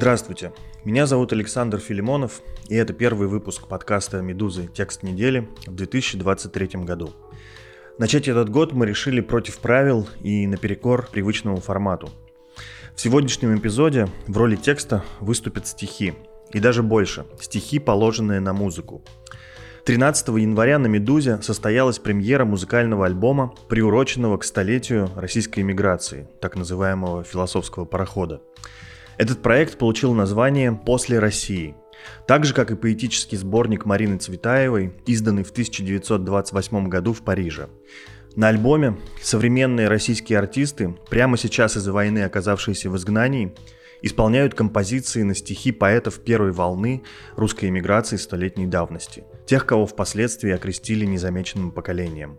Здравствуйте, меня зовут Александр Филимонов, и это первый выпуск подкаста «Медузы. Текст недели» в 2023 году. Начать этот год мы решили против правил и наперекор привычному формату. В сегодняшнем эпизоде в роли текста выступят стихи, и даже больше, стихи, положенные на музыку. 13 января на «Медузе» состоялась премьера музыкального альбома, приуроченного к столетию российской эмиграции, так называемого философского парохода. Этот проект получил название «После России», так же, как и поэтический сборник Марины Цветаевой, изданный в 1928 году в Париже. На альбоме современные российские артисты, прямо сейчас из-за войны оказавшиеся в изгнании, исполняют композиции на стихи поэтов первой волны русской эмиграции столетней давности, тех, кого впоследствии окрестили незамеченным поколением.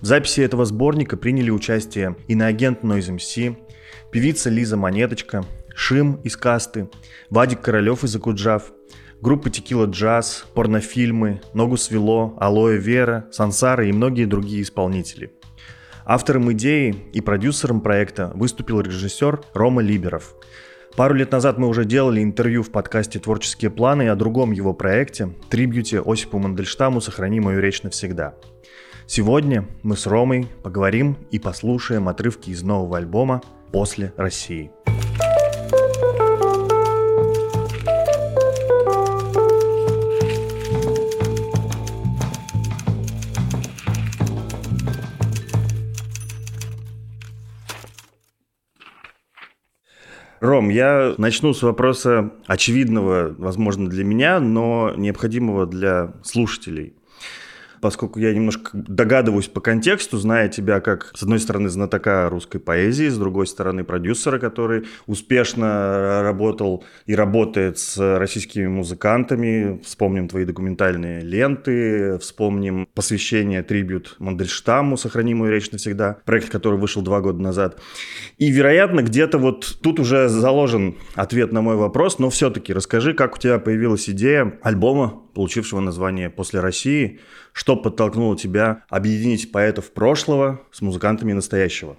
В записи этого сборника приняли участие иноагент Noise MC, певица Лиза Монеточка, Шим из Касты, Вадик Королев из Акуджав, группа Текила Джаз, порнофильмы, Ногу свело, Алоэ Вера, Сансара и многие другие исполнители. Автором идеи и продюсером проекта выступил режиссер Рома Либеров. Пару лет назад мы уже делали интервью в подкасте «Творческие планы» о другом его проекте – трибьюте Осипу Мандельштаму «Сохрани мою речь навсегда». Сегодня мы с Ромой поговорим и послушаем отрывки из нового альбома «После России». Ром, я начну с вопроса очевидного, возможно, для меня, но необходимого для слушателей поскольку я немножко догадываюсь по контексту, зная тебя как, с одной стороны, знатока русской поэзии, с другой стороны, продюсера, который успешно работал и работает с российскими музыкантами. Вспомним твои документальные ленты, вспомним посвящение трибют Мандельштаму «Сохрани мою речь навсегда», проект, который вышел два года назад. И, вероятно, где-то вот тут уже заложен ответ на мой вопрос, но все-таки расскажи, как у тебя появилась идея альбома, получившего название «После России», что подтолкнуло тебя объединить поэтов прошлого с музыкантами настоящего?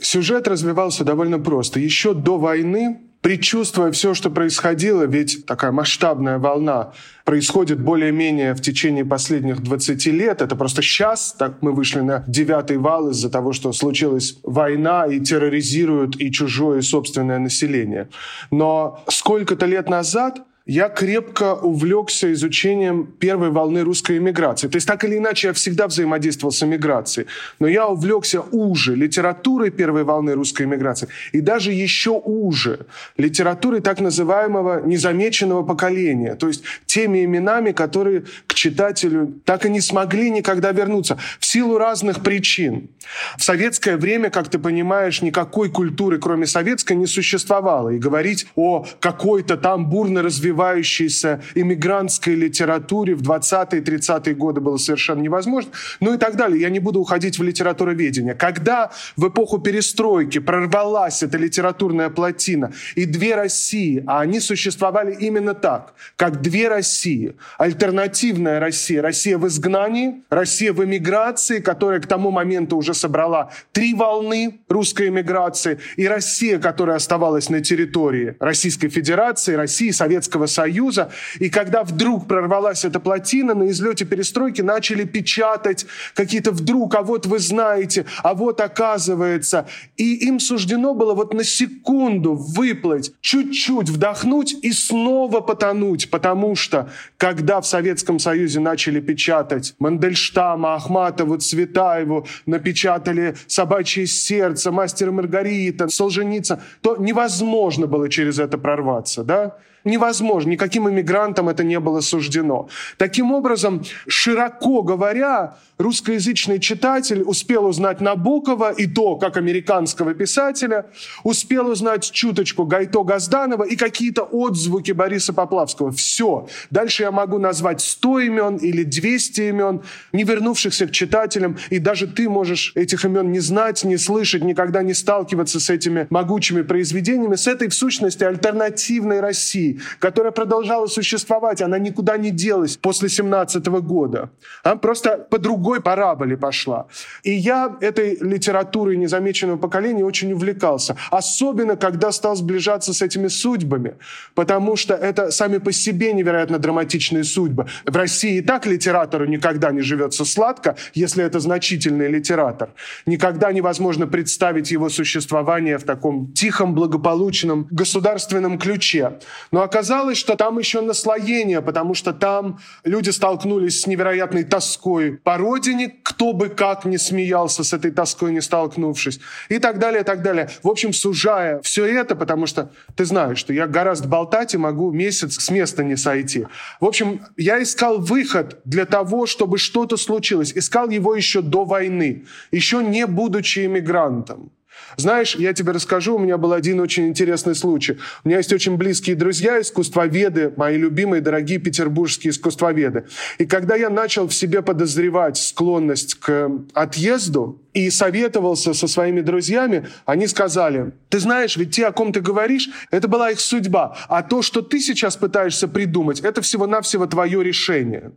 Сюжет развивался довольно просто. Еще до войны предчувствуя все, что происходило, ведь такая масштабная волна происходит более-менее в течение последних 20 лет. Это просто сейчас, так мы вышли на девятый вал из-за того, что случилась война и терроризируют и чужое, и собственное население. Но сколько-то лет назад я крепко увлекся изучением первой волны русской эмиграции. То есть так или иначе я всегда взаимодействовал с эмиграцией. Но я увлекся уже литературой первой волны русской эмиграции и даже еще уже литературой так называемого незамеченного поколения. То есть теми именами, которые к читателю так и не смогли никогда вернуться в силу разных причин. В советское время, как ты понимаешь, никакой культуры, кроме советской, не существовало. И говорить о какой-то там бурно развивающейся развивающейся иммигрантской литературе в 20-е 30-е годы было совершенно невозможно, ну и так далее. Я не буду уходить в литературоведение. Когда в эпоху перестройки прорвалась эта литературная плотина и две России, а они существовали именно так, как две России. Альтернативная Россия, Россия в изгнании, Россия в эмиграции, которая к тому моменту уже собрала три волны русской эмиграции, и Россия, которая оставалась на территории Российской Федерации, России, Советского Советского Союза. И когда вдруг прорвалась эта плотина, на излете перестройки начали печатать какие-то вдруг, а вот вы знаете, а вот оказывается. И им суждено было вот на секунду выплыть, чуть-чуть вдохнуть и снова потонуть, потому что когда в Советском Союзе начали печатать Мандельштама, Ахматову, Цветаеву, напечатали «Собачье сердце», «Мастер Маргарита», Солженицын, то невозможно было через это прорваться, да? Невозможно, никаким иммигрантам это не было суждено. Таким образом, широко говоря, русскоязычный читатель успел узнать Набокова и то, как американского писателя, успел узнать чуточку Гайто Газданова и какие-то отзвуки Бориса Поплавского. Все. Дальше я могу назвать 100 имен или 200 имен, не вернувшихся к читателям, и даже ты можешь этих имен не знать, не слышать, никогда не сталкиваться с этими могучими произведениями, с этой, в сущности, альтернативной России, которая продолжала существовать, она никуда не делась после 17 года. А просто по другой параболе пошла. И я этой литературой незамеченного поколения очень увлекался. Особенно, когда стал сближаться с этими судьбами. Потому что это сами по себе невероятно драматичные судьбы. В России и так литератору никогда не живется сладко, если это значительный литератор. Никогда невозможно представить его существование в таком тихом, благополучном, государственном ключе. Но оказалось, что там еще наслоение, потому что там люди столкнулись с невероятной тоской по родине, кто бы как ни смеялся с этой тоской, не столкнувшись, и так далее, и так далее. В общем, сужая все это, потому что ты знаешь, что я гораздо болтать и могу месяц с места не сойти. В общем, я искал выход для того, чтобы что-то случилось. Искал его еще до войны, еще не будучи иммигрантом. Знаешь, я тебе расскажу, у меня был один очень интересный случай. У меня есть очень близкие друзья, искусствоведы, мои любимые, дорогие петербургские искусствоведы. И когда я начал в себе подозревать склонность к отъезду и советовался со своими друзьями, они сказали, ты знаешь, ведь те, о ком ты говоришь, это была их судьба. А то, что ты сейчас пытаешься придумать, это всего-навсего твое решение.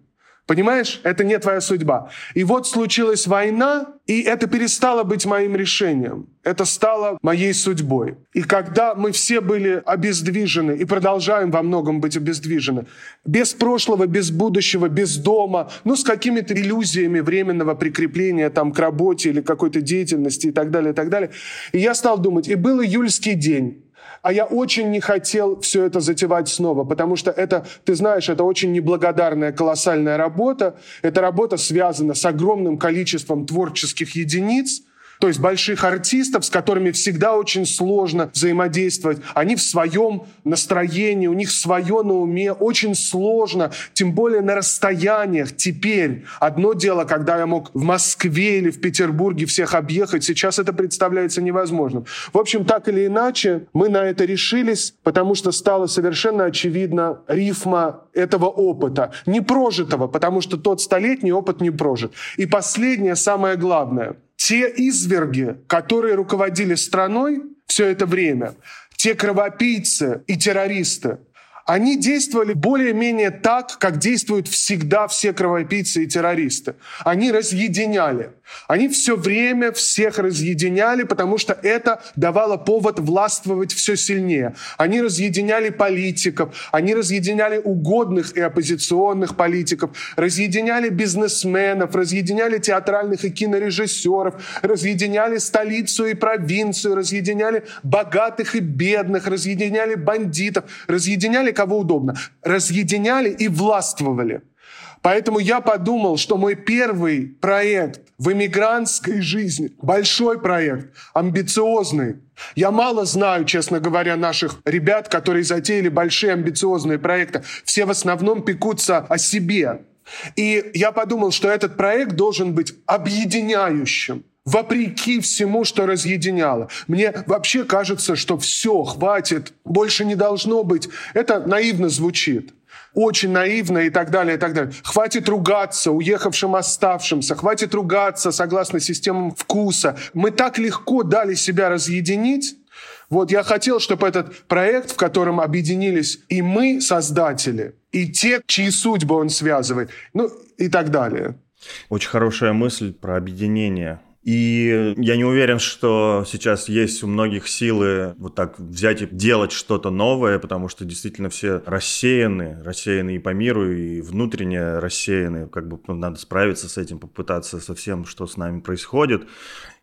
Понимаешь, это не твоя судьба. И вот случилась война, и это перестало быть моим решением. Это стало моей судьбой. И когда мы все были обездвижены и продолжаем во многом быть обездвижены, без прошлого, без будущего, без дома, ну, с какими-то иллюзиями временного прикрепления там к работе или какой-то деятельности и так далее, и так далее. И я стал думать, и был июльский день, а я очень не хотел все это затевать снова, потому что это, ты знаешь, это очень неблагодарная, колоссальная работа. Эта работа связана с огромным количеством творческих единиц – то есть больших артистов, с которыми всегда очень сложно взаимодействовать. Они в своем настроении, у них свое на уме, очень сложно, тем более на расстояниях. Теперь одно дело, когда я мог в Москве или в Петербурге всех объехать, сейчас это представляется невозможным. В общем, так или иначе, мы на это решились, потому что стало совершенно очевидно рифма этого опыта, не прожитого, потому что тот столетний опыт не прожит. И последнее, самое главное — те изверги, которые руководили страной все это время, те кровопийцы и террористы, они действовали более-менее так, как действуют всегда все кровопийцы и террористы. Они разъединяли. Они все время всех разъединяли, потому что это давало повод властвовать все сильнее. Они разъединяли политиков, они разъединяли угодных и оппозиционных политиков, разъединяли бизнесменов, разъединяли театральных и кинорежиссеров, разъединяли столицу и провинцию, разъединяли богатых и бедных, разъединяли бандитов, разъединяли кого удобно, разъединяли и властвовали. Поэтому я подумал, что мой первый проект в эмигрантской жизни, большой проект, амбициозный. Я мало знаю, честно говоря, наших ребят, которые затеяли большие амбициозные проекты. Все в основном пекутся о себе. И я подумал, что этот проект должен быть объединяющим вопреки всему, что разъединяло. Мне вообще кажется, что все, хватит, больше не должно быть. Это наивно звучит очень наивно и так далее, и так далее. Хватит ругаться уехавшим оставшимся, хватит ругаться согласно системам вкуса. Мы так легко дали себя разъединить. Вот я хотел, чтобы этот проект, в котором объединились и мы, создатели, и те, чьи судьбы он связывает, ну и так далее. Очень хорошая мысль про объединение. И я не уверен, что сейчас есть у многих силы вот так взять и делать что-то новое, потому что действительно все рассеяны, рассеяны и по миру, и внутренне рассеяны. Как бы надо справиться с этим, попытаться со всем, что с нами происходит.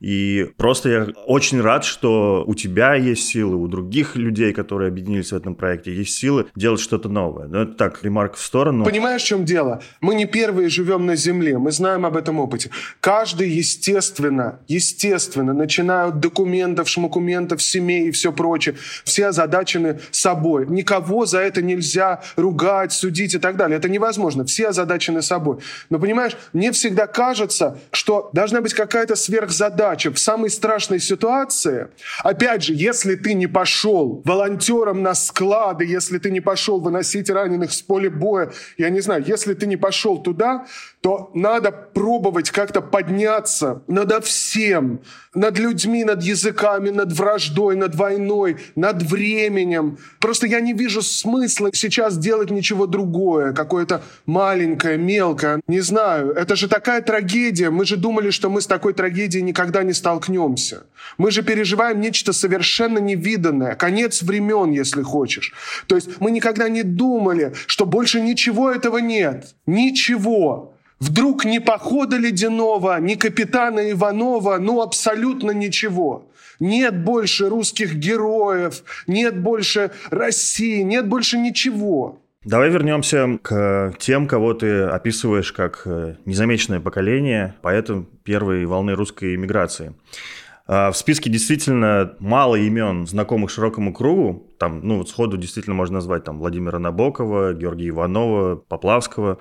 И просто я очень рад, что у тебя есть силы, у других людей, которые объединились в этом проекте, есть силы делать что-то новое. Но это так, ремарк в сторону. Понимаешь, в чем дело? Мы не первые живем на Земле, мы знаем об этом опыте. Каждый, естественно, естественно, начиная от документов, шмакументов, семей и все прочее, все озадачены собой. Никого за это нельзя ругать, судить и так далее. Это невозможно. Все озадачены собой. Но понимаешь, мне всегда кажется, что должна быть какая-то сверхзадача в самой страшной ситуации. Опять же, если ты не пошел волонтером на склады, если ты не пошел выносить раненых с поля боя, я не знаю, если ты не пошел туда, то надо пробовать как-то подняться над всем, над людьми, над языками, над враждой, над войной, над временем. Просто я не вижу смысла сейчас делать ничего другое, какое-то маленькое, мелкое. Не знаю, это же такая трагедия. Мы же думали, что мы с такой трагедией никогда не столкнемся. Мы же переживаем нечто совершенно невиданное, конец времен, если хочешь. То есть мы никогда не думали, что больше ничего этого нет. Ничего. Вдруг ни похода ледяного, ни капитана Иванова, ну абсолютно ничего. Нет больше русских героев, нет больше России, нет больше ничего. Давай вернемся к тем, кого ты описываешь как э, незамеченное поколение, поэтому первой волны русской иммиграции. А, в списке действительно мало имен, знакомых широкому кругу. Там, ну, вот сходу действительно можно назвать там Владимира Набокова, Георгия Иванова, Поплавского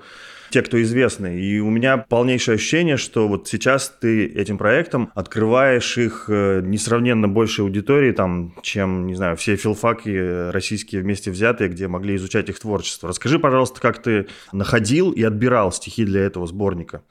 те, кто известны. И у меня полнейшее ощущение, что вот сейчас ты этим проектом открываешь их э, несравненно большей аудитории, там, чем, не знаю, все филфаки российские вместе взятые, где могли изучать их творчество. Расскажи, пожалуйста, как ты находил и отбирал стихи для этого сборника?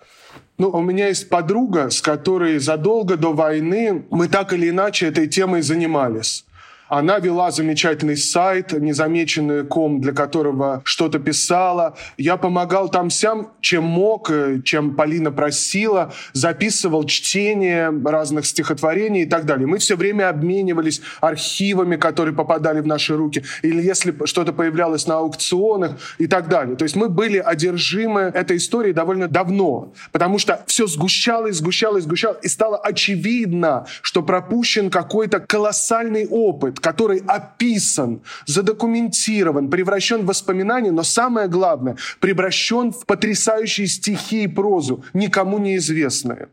Ну, у меня есть подруга, с которой задолго до войны мы так или иначе этой темой занимались. Она вела замечательный сайт, незамеченный ком, для которого что-то писала. Я помогал там всем, чем мог, э, чем Полина просила, записывал чтение разных стихотворений и так далее. Мы все время обменивались архивами, которые попадали в наши руки, или если что-то появлялось на аукционах и так далее. То есть мы были одержимы этой историей довольно давно, потому что все сгущалось, сгущалось, сгущалось, и стало очевидно, что пропущен какой-то колоссальный опыт, который описан, задокументирован, превращен в воспоминания, но самое главное, превращен в потрясающие стихи и прозу, никому неизвестные.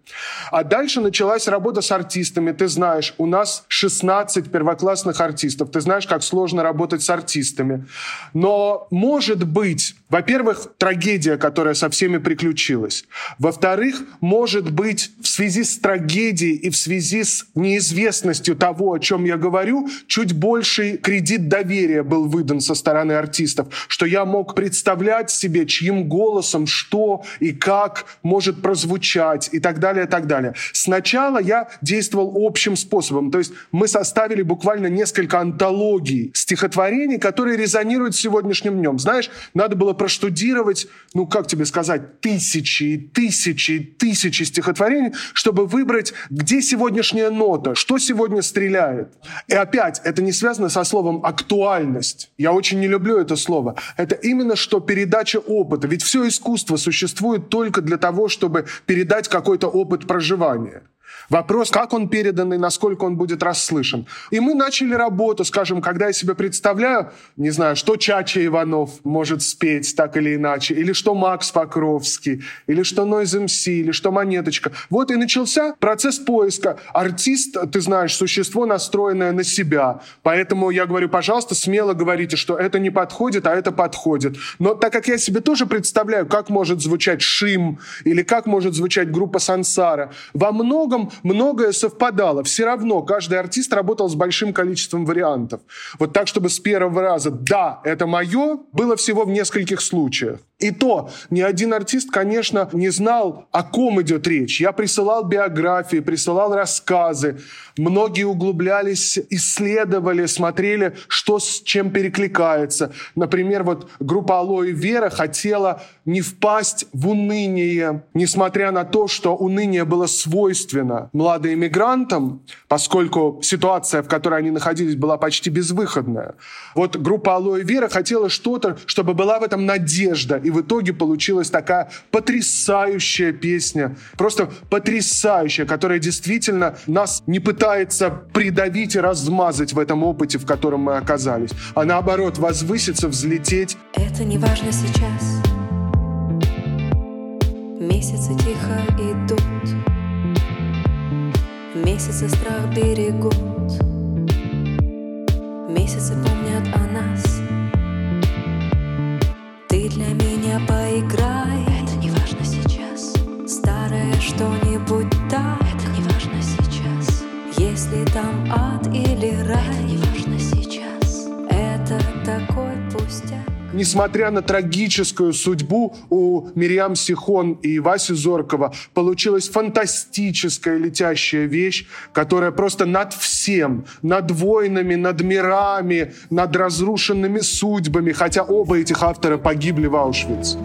А дальше началась работа с артистами. Ты знаешь, у нас 16 первоклассных артистов. Ты знаешь, как сложно работать с артистами. Но, может быть, во-первых, трагедия, которая со всеми приключилась. Во-вторых, может быть, в связи с трагедией и в связи с неизвестностью того, о чем я говорю, чуть больший кредит доверия был выдан со стороны артистов, что я мог представлять себе, чьим голосом что и как может прозвучать и так далее, и так далее. Сначала я действовал общим способом, то есть мы составили буквально несколько антологий стихотворений, которые резонируют с сегодняшним днем. Знаешь, надо было проштудировать, ну как тебе сказать, тысячи и тысячи и тысячи стихотворений, чтобы выбрать, где сегодняшняя нота, что сегодня стреляет. И опять, это не связано со словом «актуальность». Я очень не люблю это слово. Это именно что передача опыта. Ведь все искусство существует только для того, чтобы передать какой-то опыт проживания. Вопрос, как он передан и насколько он будет расслышан. И мы начали работу, скажем, когда я себе представляю, не знаю, что Чача Иванов может спеть так или иначе, или что Макс Покровский, или что Noise MC, или что Монеточка. Вот и начался процесс поиска. Артист, ты знаешь, существо, настроенное на себя. Поэтому я говорю, пожалуйста, смело говорите, что это не подходит, а это подходит. Но так как я себе тоже представляю, как может звучать Шим, или как может звучать группа Сансара, во многом многое совпадало. Все равно каждый артист работал с большим количеством вариантов. Вот так, чтобы с первого раза «да, это мое», было всего в нескольких случаях. И то ни один артист, конечно, не знал, о ком идет речь. Я присылал биографии, присылал рассказы. Многие углублялись, исследовали, смотрели, что с чем перекликается. Например, вот группа «Алоэ Вера» хотела не впасть в уныние, несмотря на то, что уныние было свойственно младоиммигрантам, поскольку ситуация, в которой они находились, была почти безвыходная. Вот группа «Алоэ Вера» хотела что-то, чтобы была в этом надежда И в итоге получилась такая потрясающая песня, просто потрясающая, которая действительно нас не пытается придавить и размазать в этом опыте, в котором мы оказались, а наоборот возвыситься, взлететь. Это не важно сейчас. Месяцы тихо идут, месяцы страх берегут, месяцы помнят поиграй. Это не важно сейчас. Старое что-нибудь так. Это не важно сейчас. Если там ад или рай. Это не важно сейчас. Это такой пустяк. Несмотря на трагическую судьбу у Мириам Сихон и Васи Зоркова, получилась фантастическая летящая вещь, которая просто над всем, над войнами, над мирами, над разрушенными судьбами, хотя оба этих автора погибли в Аушвице.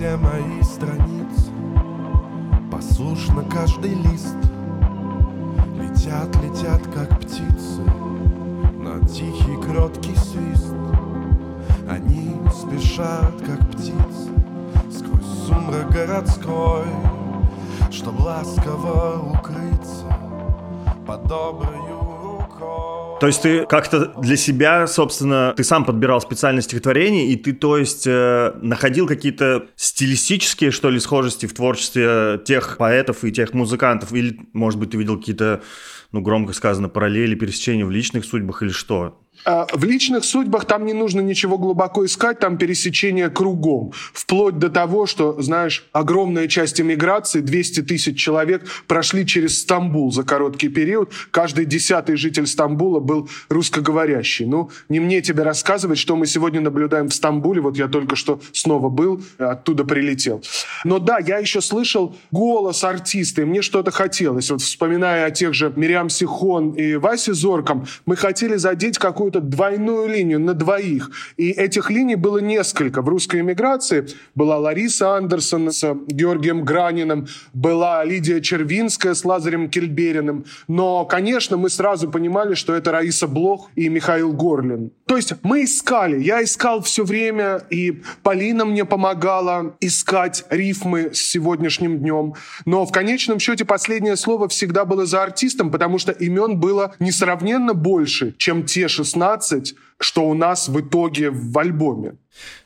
Все мои страницы Послушно каждый лист. Летят, летят, как птицы. На тихий, кроткий свист. Они спешат, как птицы. Сквозь сумрак городской. Чтоб ласково укрыться. Под доброю рукой То есть ты как-то для себя, собственно, ты сам подбирал специальное стихотворение, и ты, то есть, э, находил какие-то стилистические, что ли, схожести в творчестве тех поэтов и тех музыкантов, или, может быть, ты видел какие-то, ну, громко сказано, параллели, пересечения в личных судьбах или что? А, В личных судьбах там не нужно ничего глубоко искать, там пересечение кругом. Вплоть до того, что, знаешь, огромная часть эмиграции, 200 тысяч человек, прошли через Стамбул за короткий период. Каждый десятый житель Стамбула был русскоговорящий. Ну, не мне тебе рассказывать, что мы сегодня наблюдаем в Стамбуле. Вот я только что снова был, оттуда прилетел. Но да, я еще слышал голос артиста, и мне что-то хотелось. Вот вспоминая о тех же Мириам Сихон и Васе Зорком, мы хотели задеть какую-то двойную линию на двоих. И этих линий было несколько. В русской эмиграции была Лариса Андерсон с Георгием Граниным, была Лидия Червинская с Лазарем Кельбериным. Но, конечно, мы сразу понимали, что это Раиса Блох и Михаил Горлин. То есть мы искали. Я искал все время, и Полина мне помогала искать рифмы с сегодняшним днем. Но в конечном счете последнее слово всегда было за артистом, потому что имен было несравненно больше, чем те 16, 16 что у нас в итоге в альбоме.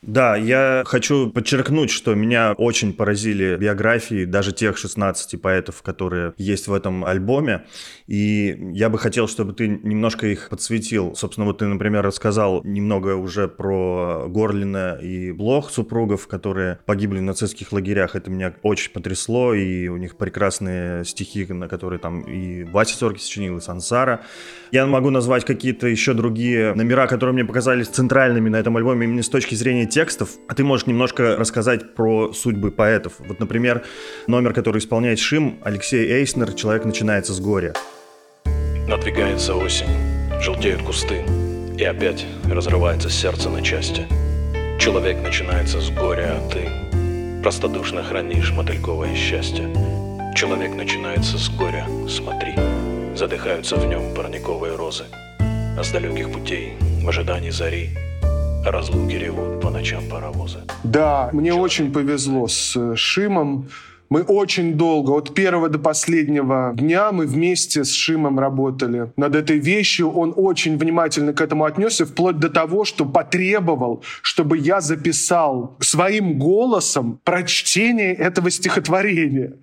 Да, я хочу подчеркнуть, что меня очень поразили биографии даже тех 16 поэтов, которые есть в этом альбоме. И я бы хотел, чтобы ты немножко их подсветил. Собственно, вот ты, например, рассказал немного уже про Горлина и Блох, супругов, которые погибли в нацистских лагерях. Это меня очень потрясло, и у них прекрасные стихи, на которые там и Вася Сорки сочинил, и Сансара. Я могу назвать какие-то еще другие номера, которые мне показались центральными на этом альбоме именно с точки зрения текстов. А ты можешь немножко рассказать про судьбы поэтов. Вот, например, номер, который исполняет Шим, Алексей Эйснер «Человек начинается с горя». Надвигается осень, желтеют кусты, и опять разрывается сердце на части. Человек начинается с горя, а ты простодушно хранишь мотыльковое счастье. Человек начинается с горя, смотри, задыхаются в нем парниковые розы. А с далеких путей, в ожидании зари, о разлуке ревут по ночам паровозы. Да, мне очень повезло с э, Шимом. Мы очень долго, от первого до последнего дня мы вместе с Шимом работали над этой вещью. Он очень внимательно к этому отнесся, вплоть до того, что потребовал, чтобы я записал своим голосом прочтение этого стихотворения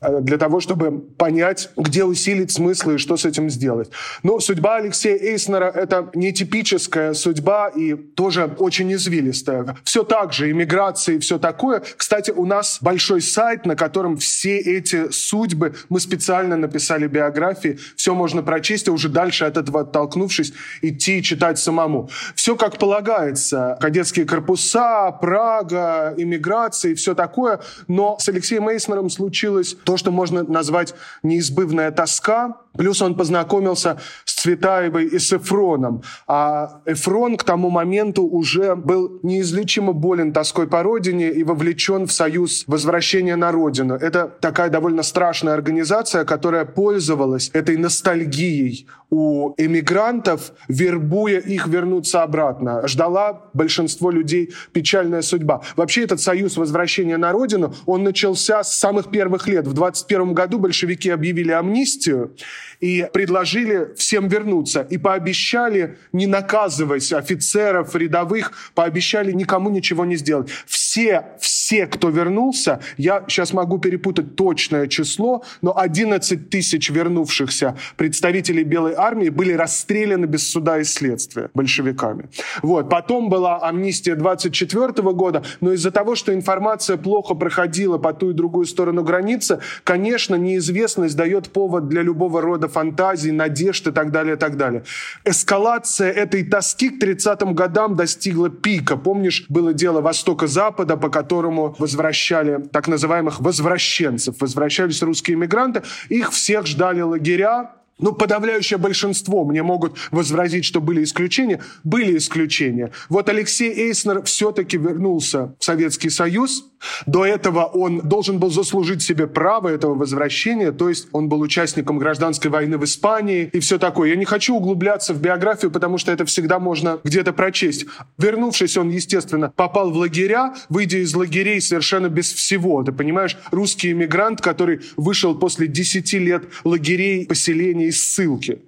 э, для того, чтобы понять, где усилить смыслы и что с этим сделать. Но судьба Алексея Эйснера — это нетипическая судьба и тоже очень извилистая. Все так же, иммиграция и все такое. Кстати, у нас большой сайт, на котором котором все эти судьбы, мы специально написали биографии, все можно прочесть, а уже дальше от этого оттолкнувшись, идти и читать самому. Все как полагается. Кадетские корпуса, Прага, иммиграция и все такое. Но с Алексеем Мейснером случилось то, что можно назвать неизбывная тоска. Плюс он познакомился с Цветаевой и с Эфроном. А Эфрон к тому моменту уже был неизлечимо болен тоской по родине и вовлечен в союз возвращения на родину. Это такая довольно страшная организация, которая пользовалась этой ностальгией у эмигрантов, вербуя их вернуться обратно. Ждала большинство людей печальная судьба. Вообще этот союз возвращения на родину, он начался с самых первых лет. В 21 году большевики объявили амнистию и предложили всем вернуться. И пообещали не наказывать офицеров, рядовых, пообещали никому ничего не сделать. Все, кто вернулся, я сейчас могу перепутать точное число, но 11 тысяч вернувшихся представителей Белой армии были расстреляны без суда и следствия большевиками. Вот. Потом была амнистия 24 года, но из-за того, что информация плохо проходила по ту и другую сторону границы, конечно, неизвестность дает повод для любого рода фантазий, надежд и так далее, и так далее. Эскалация этой тоски к 30-м годам достигла пика. Помнишь, было дело Востока-Запада, по которому возвращали так называемых возвращенцев. Возвращались русские иммигранты, их всех ждали лагеря, ну, подавляющее большинство мне могут возразить, что были исключения. Были исключения. Вот Алексей Эйснер все-таки вернулся в Советский Союз. До этого он должен был заслужить себе право этого возвращения, то есть он был участником гражданской войны в Испании и все такое. Я не хочу углубляться в биографию, потому что это всегда можно где-то прочесть. Вернувшись, он, естественно, попал в лагеря, выйдя из лагерей совершенно без всего. Ты понимаешь, русский иммигрант, который вышел после 10 лет лагерей, поселений и ссылки.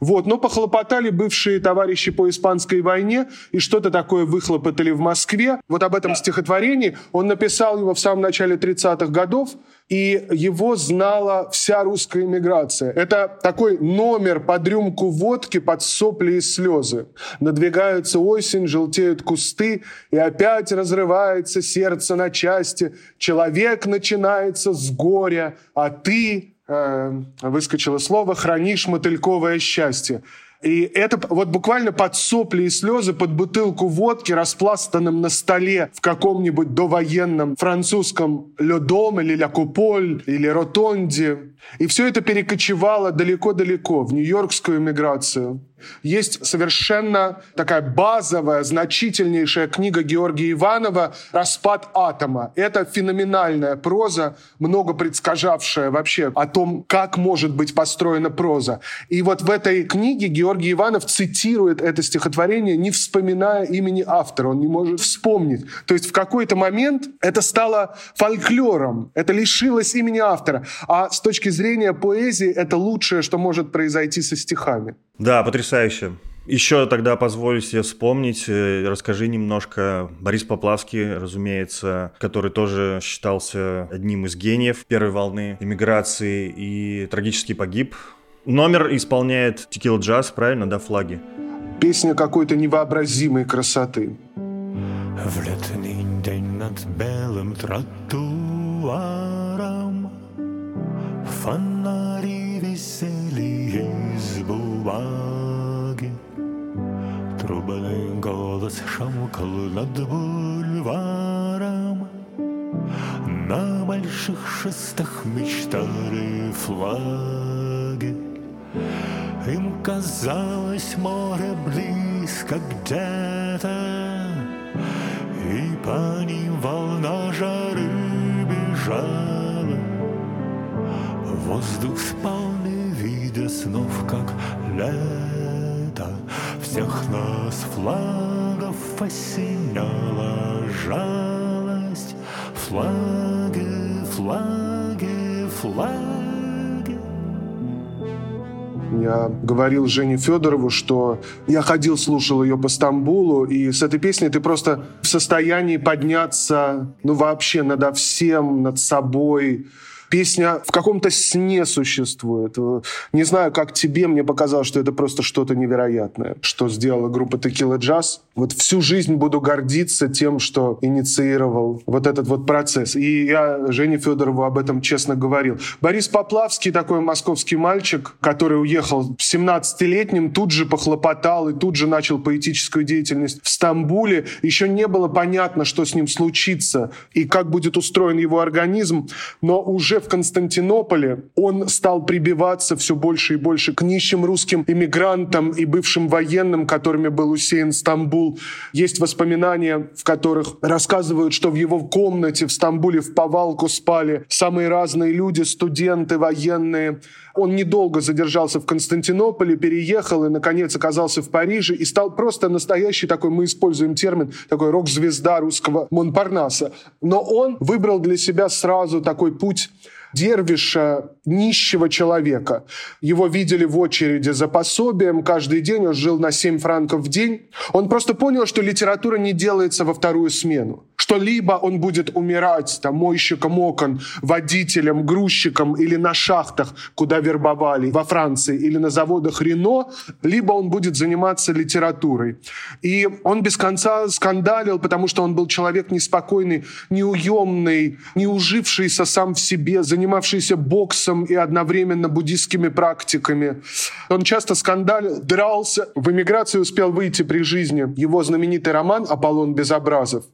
Вот. Но похлопотали бывшие товарищи по испанской войне и что-то такое выхлопотали в Москве. Вот об этом стихотворении он написал его в самом начале 30-х годов, и его знала вся русская иммиграция. Это такой номер под рюмку водки, под сопли и слезы. Надвигается осень, желтеют кусты, и опять разрывается сердце на части. Человек начинается с горя, а ты э, выскочило слово «хранишь мотыльковое счастье». И это вот буквально под сопли и слезы, под бутылку водки, распластанным на столе в каком-нибудь довоенном французском Ледом или Ля Куполь или Ротонде. И все это перекочевало далеко-далеко в нью-йоркскую эмиграцию. Есть совершенно такая базовая, значительнейшая книга Георгия Иванова «Распад атома». Это феноменальная проза, много предсказавшая вообще о том, как может быть построена проза. И вот в этой книге Георгий Иванов цитирует это стихотворение, не вспоминая имени автора. Он не может вспомнить. То есть в какой-то момент это стало фольклором, это лишилось имени автора. А с точки зрения поэзии это лучшее, что может произойти со стихами. Да, потрясающе. Еще тогда позволю себе вспомнить, э, расскажи немножко Борис Поплавский, разумеется, который тоже считался одним из гениев первой волны иммиграции и трагически погиб. Номер исполняет Текила Джаз, правильно, да, флаги? Песня какой-то невообразимой красоты. В летний день над белым тротуаром Фонари висели из бумаги Трубный голос шамкал над бульваром. На больших шестах мечтали флаги. Им казалось море близко где-то И по ним волна жары бежала. Воздух спал, не видя снов, как лето Всех нас флагов осеняла жалость. Флаги, флаги, флаги. Я говорил Жене Федорову, что я ходил, слушал ее по Стамбулу, и с этой песней ты просто в состоянии подняться, ну, вообще над всем, над собой, Песня в каком-то сне существует. Не знаю, как тебе, мне показалось, что это просто что-то невероятное, что сделала группа Tequila Jazz. Вот всю жизнь буду гордиться тем, что инициировал вот этот вот процесс. И я Жене Федорову об этом честно говорил. Борис Поплавский, такой московский мальчик, который уехал 17-летним, тут же похлопотал и тут же начал поэтическую деятельность в Стамбуле. Еще не было понятно, что с ним случится и как будет устроен его организм, но уже в Константинополе он стал прибиваться все больше и больше к нищим русским иммигрантам и бывшим военным, которыми был усеян Стамбул. Есть воспоминания, в которых рассказывают, что в его комнате в Стамбуле в повалку спали самые разные люди, студенты, военные. Он недолго задержался в Константинополе, переехал и, наконец, оказался в Париже и стал просто настоящий такой, мы используем термин, такой рок-звезда русского Монпарнаса. Но он выбрал для себя сразу такой путь дервиша, нищего человека. Его видели в очереди за пособием каждый день, он жил на 7 франков в день. Он просто понял, что литература не делается во вторую смену. Что либо он будет умирать там, мойщиком окон, водителем, грузчиком или на шахтах, куда вербовали во Франции, или на заводах Рено, либо он будет заниматься литературой. И он без конца скандалил, потому что он был человек неспокойный, неуемный, не ужившийся сам в себе, занимавшийся боксом и одновременно буддистскими практиками. Он часто скандалил, дрался. В эмиграции успел выйти при жизни его знаменитый роман «Аполлон Безобразов».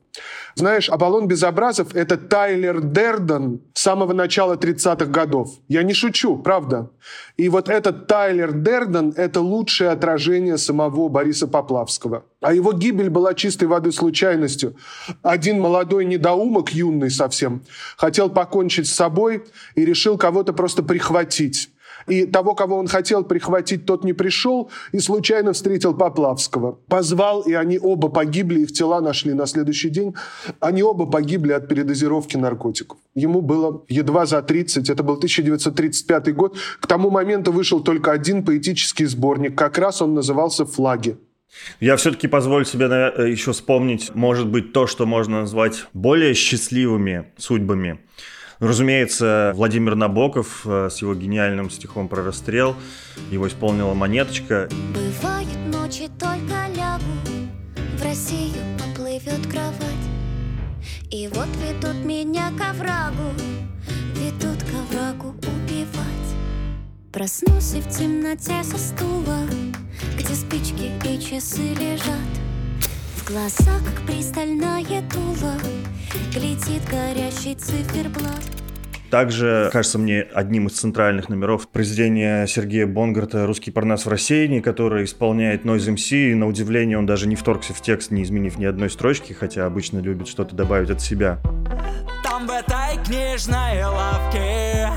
Знаешь, Аполлон Безобразов — это Тайлер Дерден с самого начала 30-х годов. Я не шучу, правда. И вот этот Тайлер Дерден — это лучшее отражение самого Бориса Поплавского. А его гибель была чистой воды случайностью. Один молодой недоумок, юный совсем, хотел покончить с собой и решил кого-то просто прихватить. И того, кого он хотел прихватить, тот не пришел и случайно встретил Поплавского. Позвал, и они оба погибли, их тела нашли на следующий день. Они оба погибли от передозировки наркотиков. Ему было едва за 30, это был 1935 год. К тому моменту вышел только один поэтический сборник, как раз он назывался «Флаги». Я все-таки позволю себе э, еще вспомнить, может быть, то, что можно назвать более счастливыми судьбами Разумеется, Владимир Набоков э, с его гениальным стихом про расстрел, его исполнила монеточка. Бывают ночи, только лягу, в Россию поплывет кровать. И вот ведут меня к оврагу, ведут к оврагу убивать. Проснусь в темноте со стула, где спички и часы лежат. В глазах, как пристальная дуло, глядит горящий циферблат. Также, кажется мне, одним из центральных номеров произведения Сергея Бонгарта «Русский парнас в рассеянии», который исполняет Noise MC, и на удивление он даже не вторгся в текст, не изменив ни одной строчки, хотя обычно любит что-то добавить от себя. Там в этой книжной лавке,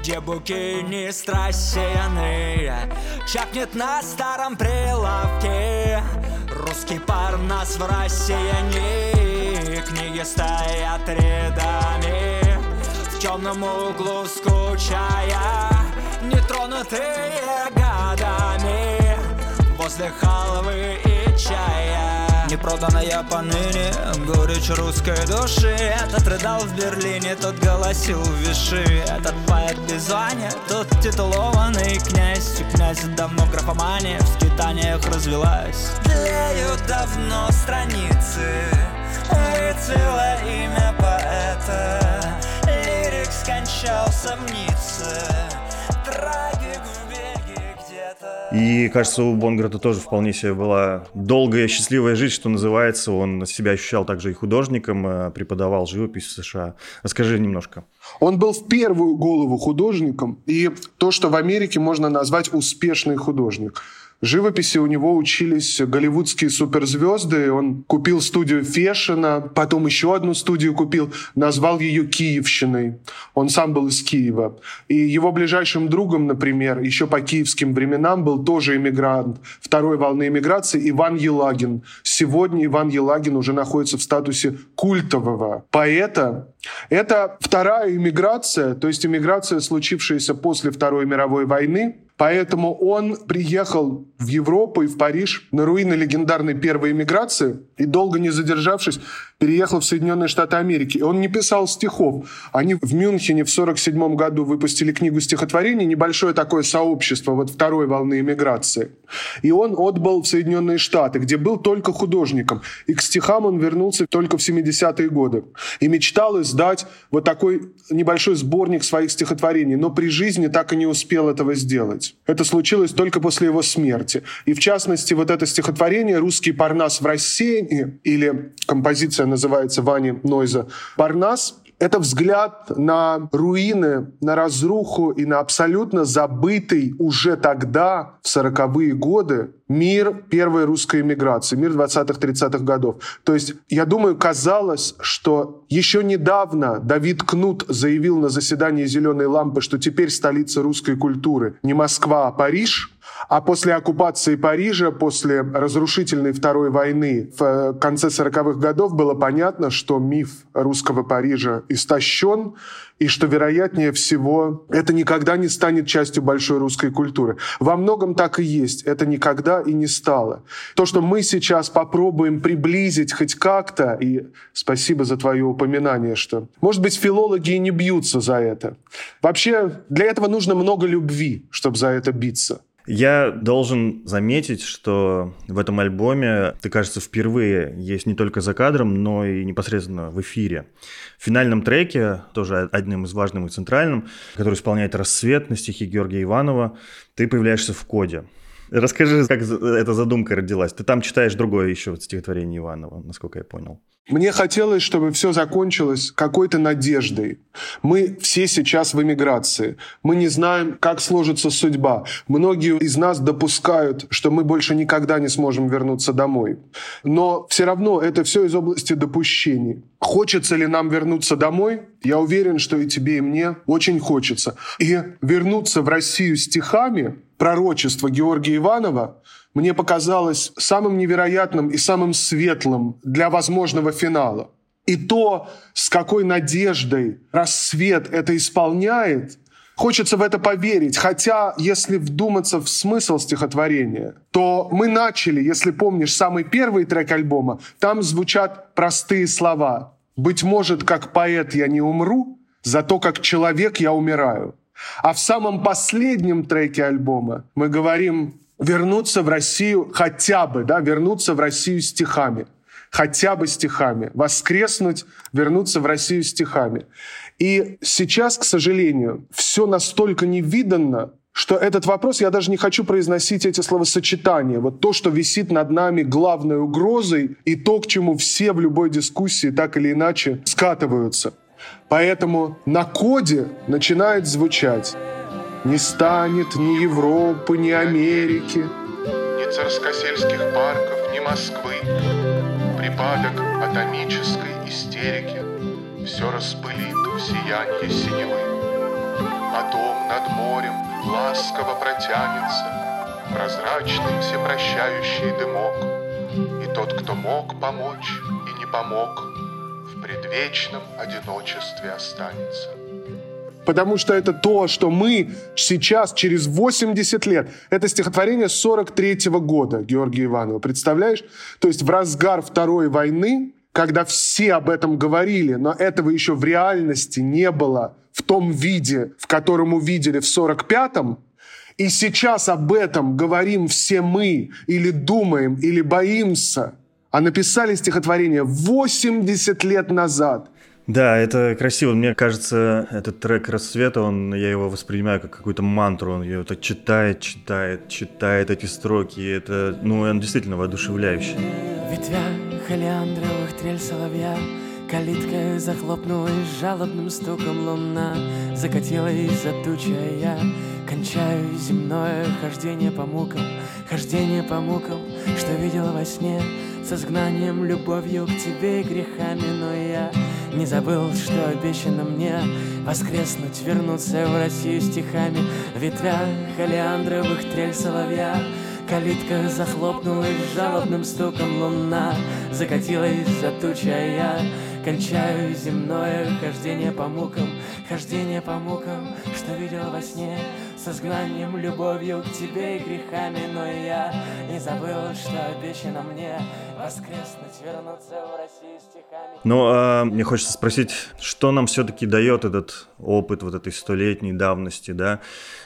где буки не страсены, чакнет на старом прилавке русский парнас в рассеянии книги стоят рядами В темном углу скучая Нетронутые годами. Возле халвы и чая. Непроданная поныне горечь русской души. Этот рыдал в Берлине, тот голосил в Виши. Этот поэт звания, тот титулованный князь. У князя давно графомания в скитаниях развелась. Тлеют давно страницы Выцвело имя поэта Лирик скончался в Ницце Трагик в Бельгии где-то И, кажется, у Бонграта тоже вполне себе была долгая счастливая жизнь, что называется. Он себя ощущал также и художником, э, преподавал живопись в США. Расскажи немножко. Он был в первую голову художником, и то, что в Америке можно назвать успешный художник – Живописи у него учились голливудские суперзвезды. Он купил студию Фешина, потом еще одну студию купил, назвал ее Киевщиной. Он сам был из Киева. И его ближайшим другом, например, еще по киевским временам был тоже иммигрант второй волны иммиграции Иван Елагин. Сегодня Иван Елагин уже находится в статусе культового поэта. Это вторая иммиграция, то есть иммиграция, случившаяся после Второй мировой войны, Поэтому он приехал в Европу и в Париж на руины легендарной первой эмиграции и, долго не задержавшись, переехал в Соединенные Штаты Америки. И он не писал стихов. Они в Мюнхене в 1947 году выпустили книгу стихотворений, небольшое такое сообщество вот второй волны эмиграции. И он отбыл в Соединенные Штаты, где был только художником. И к стихам он вернулся только в 70-е годы. И мечтал издать вот такой небольшой сборник своих стихотворений, но при жизни так и не успел этого сделать. Это случилось только после его смерти. И в частности, вот это стихотворение «Русский парнас в рассеянии» или композиция называется Вани Нойза «Парнас» Это взгляд на руины, на разруху и на абсолютно забытый уже тогда, в сороковые годы, мир первой русской эмиграции, мир 20-30-х годов. То есть, я думаю, казалось, что еще недавно Давид Кнут заявил на заседании «Зеленой лампы», что теперь столица русской культуры не Москва, а Париж – а после оккупации Парижа, после разрушительной Второй войны в э, конце 40-х годов было понятно, что миф русского Парижа истощен, и что, вероятнее всего, это никогда не станет частью большой русской культуры. Во многом так и есть. Это никогда и не стало. То, что мы сейчас попробуем приблизить хоть как-то, и спасибо за твое упоминание, что, может быть, филологи и не бьются за это. Вообще, для этого нужно много любви, чтобы за это биться. Я должен заметить, что в этом альбоме, ты, кажется, впервые есть не только за кадром, но и непосредственно в эфире. В финальном треке, тоже одним из важным и центральным, который исполняет «Рассвет» на стихи Георгия Иванова, ты появляешься в коде. Расскажи, как эта задумка родилась. Ты там читаешь другое еще стихотворение Иванова, насколько я понял. Мне хотелось, чтобы все закончилось какой-то надеждой. Мы все сейчас в эмиграции. Мы не знаем, как сложится судьба. Многие из нас допускают, что мы больше никогда не сможем вернуться домой. Но все равно это все из области допущений. Хочется ли нам вернуться домой? Я уверен, что и тебе, и мне очень хочется. И вернуться в Россию стихами пророчество Георгия Иванова мне показалось самым невероятным и самым светлым для возможного финала. И то, с какой надеждой рассвет это исполняет, хочется в это поверить. Хотя, если вдуматься в смысл стихотворения, то мы начали, если помнишь, самый первый трек альбома, там звучат простые слова. «Быть может, как поэт я не умру, зато как человек я умираю». А в самом последнем треке альбома мы говорим вернуться в Россию хотя бы, да, вернуться в Россию стихами. Хотя бы стихами. Воскреснуть, вернуться в Россию стихами. И сейчас, к сожалению, все настолько невиданно, что этот вопрос, я даже не хочу произносить эти словосочетания. Вот то, что висит над нами главной угрозой, и то, к чему все в любой дискуссии так или иначе скатываются. Поэтому на коде начинает звучать не станет ни Европы, ни Америки, ни царскосельских парков, ни Москвы. Припадок атомической истерики все распылит в сиянье синевы. Потом над морем ласково протянется прозрачный всепрощающий дымок. И тот, кто мог помочь и не помог, предвечном одиночестве останется потому что это то, что мы сейчас, через 80 лет, это стихотворение 43 -го года Георгия Иванова, представляешь? То есть в разгар Второй войны, когда все об этом говорили, но этого еще в реальности не было в том виде, в котором увидели в 45-м, и сейчас об этом говорим все мы, или думаем, или боимся, а написали стихотворение 80 лет назад – да, это красиво. Мне кажется, этот трек «Рассвета», он, я его воспринимаю как какую-то мантру. Он ее так читает, читает, читает эти строки. Это, ну, он действительно воодушевляющий. Ветвя халиандровых трель соловья Калитка захлопнулась жалобным стуком луна Закатилась за тучей я Кончаю земное хождение по мукам Хождение по мукам, что видела во сне С изгнанием, любовью к тебе и грехами Но я не забыл, что обещано мне Воскреснуть, вернуться в Россию стихами. В ветвях олеандровых трель соловья Калитка захлопнулась жалобным стуком луна Закатилась за туча я Кончаю земное хождение по мукам Хождение по мукам, что видел во сне С изгнанием, любовью к тебе и грехами Но я не забыл, что обещано мне Воскреснуть, вернуться в Россию стихами Ну, а мне хочется спросить, что нам все-таки дает этот опыт вот этой столетней давности, да?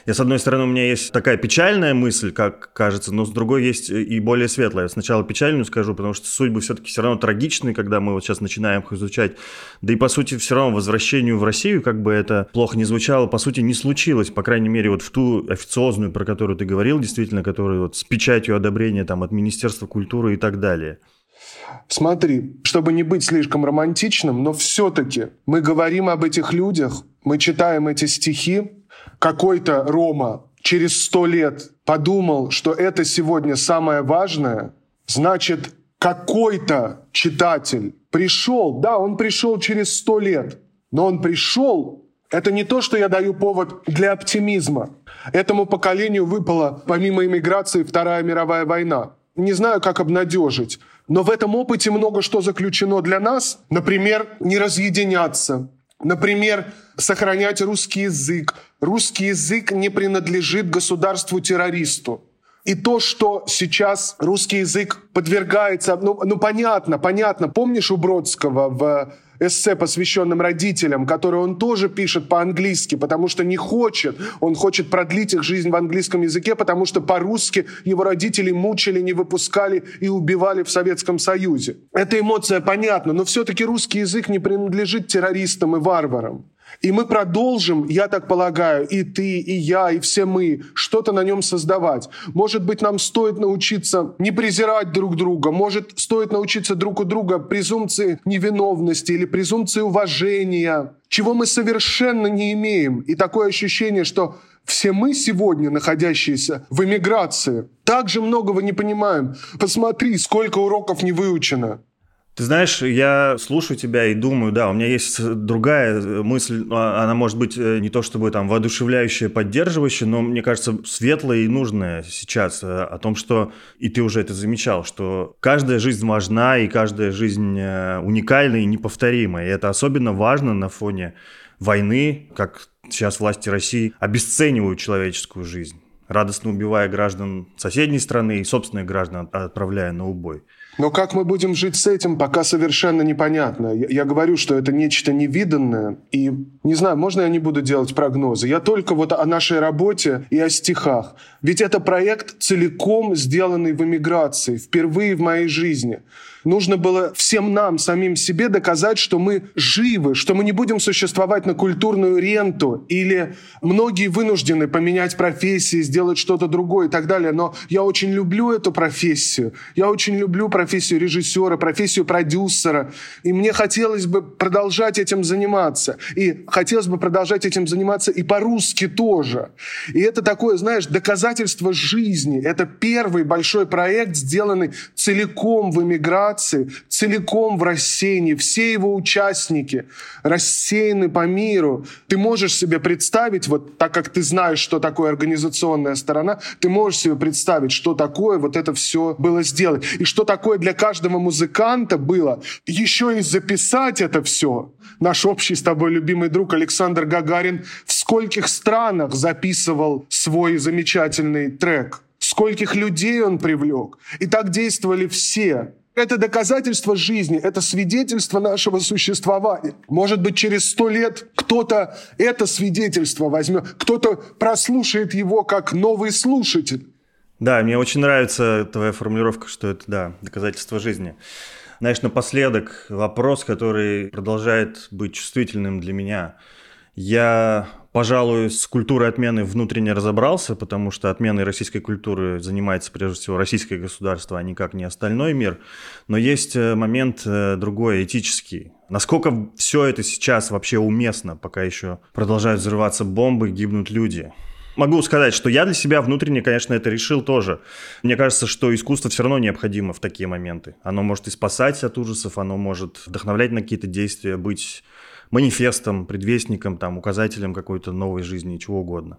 Я, с одной стороны, у меня есть такая печальная мысль, как кажется, но с другой есть и более светлая. Сначала печальную скажу, потому что судьбы все-таки все равно трагичны, когда мы вот сейчас начинаем их изучать. Да и, по сути, все равно возвращению в Россию, как бы это плохо не звучало, по сути, не случилось. По крайней мере, вот в ту официозную, про которую ты говорил, действительно, которую вот с печатью одобрения там от Министерства культуры и так далее. Смотри, чтобы не быть слишком романтичным, но все-таки мы говорим об этих людях, мы читаем эти стихи, какой-то Рома через сто лет подумал, что это сегодня самое важное, значит, какой-то читатель пришел, да, он пришел через сто лет, но он пришел, это не то, что я даю повод для оптимизма. Этому поколению выпала, помимо иммиграции, Вторая мировая война. Не знаю, как обнадежить, но в этом опыте много что заключено для нас. Например, не разъединяться, Например, сохранять русский язык. Русский язык не принадлежит государству-террористу. И то, что сейчас русский язык подвергается, ну, ну понятно, понятно. Помнишь у Бродского в эссе, посвященном родителям, который он тоже пишет по-английски, потому что не хочет. Он хочет продлить их жизнь в английском языке, потому что по-русски его родители мучили, не выпускали и убивали в Советском Союзе. Эта эмоция понятна, но все-таки русский язык не принадлежит террористам и варварам. И мы продолжим, я так полагаю, и ты, и я, и все мы, что-то на нем создавать. Может быть, нам стоит научиться не презирать друг друга, может, стоит научиться друг у друга презумпции невиновности или презумпции уважения, чего мы совершенно не имеем. И такое ощущение, что все мы сегодня, находящиеся в эмиграции, также многого не понимаем. Посмотри, сколько уроков не выучено. Ты знаешь, я слушаю тебя и думаю, да, у меня есть другая мысль, а, она может быть э, не то чтобы там воодушевляющая, поддерживающая, но мне кажется светлая и нужная сейчас э, о том, что, и ты уже это замечал, что каждая жизнь важна и каждая жизнь э, уникальна и неповторима, и это особенно важно на фоне войны, как сейчас власти России обесценивают человеческую жизнь радостно убивая граждан соседней страны и собственных граждан отправляя на убой. Но как мы будем жить с этим, пока совершенно непонятно. Я, я говорю, что это нечто невиданное. И не знаю, можно я не буду делать прогнозы. Я только вот о нашей работе и о стихах. Ведь это проект целиком сделанный в эмиграции, впервые в моей жизни. Нужно было всем нам, самим себе доказать, что мы живы, что мы не будем существовать на культурную ренту, или многие вынуждены поменять профессии, сделать что-то другое и так далее. Но я очень люблю эту профессию. Я очень люблю профессию режиссера, профессию продюсера. И мне хотелось бы продолжать этим заниматься. И хотелось бы продолжать этим заниматься и по-русски тоже. И это такое, знаешь, доказательство жизни. Это первый большой проект, сделанный целиком в эмиграции целиком в рассеянии. Все его участники рассеяны по миру. Ты можешь себе представить, вот так как ты знаешь, что такое организационная сторона, ты можешь себе представить, что такое вот это все было сделать. И что такое для каждого музыканта было еще и записать это все. Наш общий с тобой любимый друг Александр Гагарин в скольких странах записывал свой замечательный трек скольких людей он привлек. И так действовали все. Это доказательство жизни, это свидетельство нашего существования. Может быть, через сто лет кто-то это свидетельство возьмет, кто-то прослушает его как новый слушатель. Да, мне очень нравится твоя формулировка, что это, да, доказательство жизни. Знаешь, напоследок вопрос, который продолжает быть чувствительным для меня. Я Пожалуй, с культурой отмены внутренне разобрался, потому что отменой российской культуры занимается прежде всего российское государство, а никак не остальной мир. Но есть э, момент э, другой, этический. Насколько все это сейчас вообще уместно, пока еще продолжают взрываться бомбы, гибнут люди? Могу сказать, что я для себя внутренне, конечно, это решил тоже. Мне кажется, что искусство все равно необходимо в такие моменты. Оно может и спасать от ужасов, оно может вдохновлять на какие-то действия, быть манифестом, предвестником, там, указателем какой-то новой жизни, чего угодно.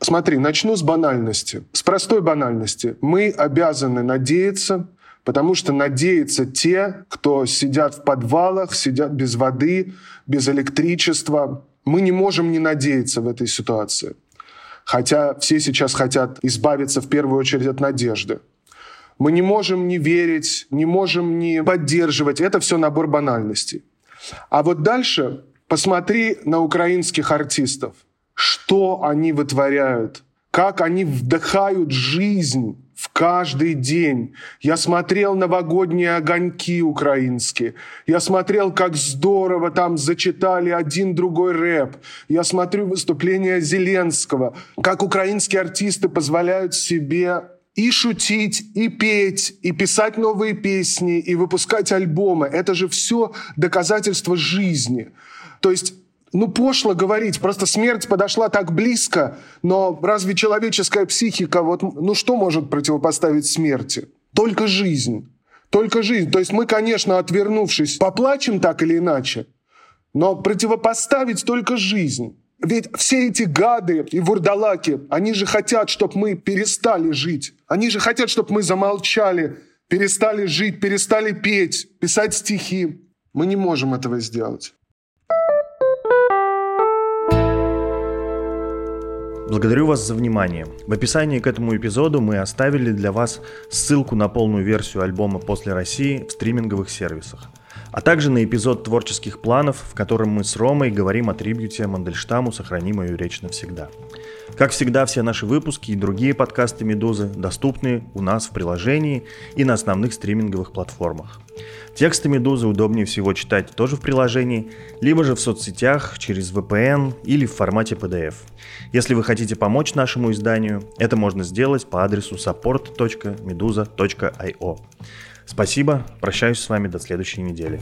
Смотри, начну с банальности, с простой банальности. Мы обязаны надеяться, потому что надеются те, кто сидят в подвалах, сидят без воды, без электричества, Мы не можем не надеяться в этой ситуации. Хотя все сейчас хотят избавиться в первую очередь от надежды. Мы не можем не верить, не можем не поддерживать. Это все набор банальностей. А вот дальше посмотри на украинских артистов. Что они вытворяют? Как они вдыхают жизнь в каждый день. Я смотрел новогодние огоньки украинские. Я смотрел, как здорово там зачитали один другой рэп. Я смотрю выступления Зеленского, как украинские артисты позволяют себе и шутить, и петь, и писать новые песни, и выпускать альбомы. Это же все доказательство жизни. То есть ну, пошло говорить, просто смерть подошла так близко, но разве человеческая психика, вот, ну что может противопоставить смерти? Только жизнь. Только жизнь. То есть мы, конечно, отвернувшись, поплачем так или иначе, но противопоставить только жизнь. Ведь все эти гады и вурдалаки, они же хотят, чтобы мы перестали жить. Они же хотят, чтобы мы замолчали, перестали жить, перестали петь, писать стихи. Мы не можем этого сделать. Благодарю вас за внимание. В описании к этому эпизоду мы оставили для вас ссылку на полную версию альбома «После России» в стриминговых сервисах а также на эпизод творческих планов, в котором мы с Ромой говорим о трибюте Мандельштаму «Сохрани мою речь навсегда». Как всегда, все наши выпуски и другие подкасты «Медузы» доступны у нас в приложении и на основных стриминговых платформах. Тексты «Медузы» удобнее всего читать тоже в приложении, либо же в соцсетях через VPN или в формате PDF. Если вы хотите помочь нашему изданию, это можно сделать по адресу support.meduza.io. Спасибо, прощаюсь с вами до следующей недели.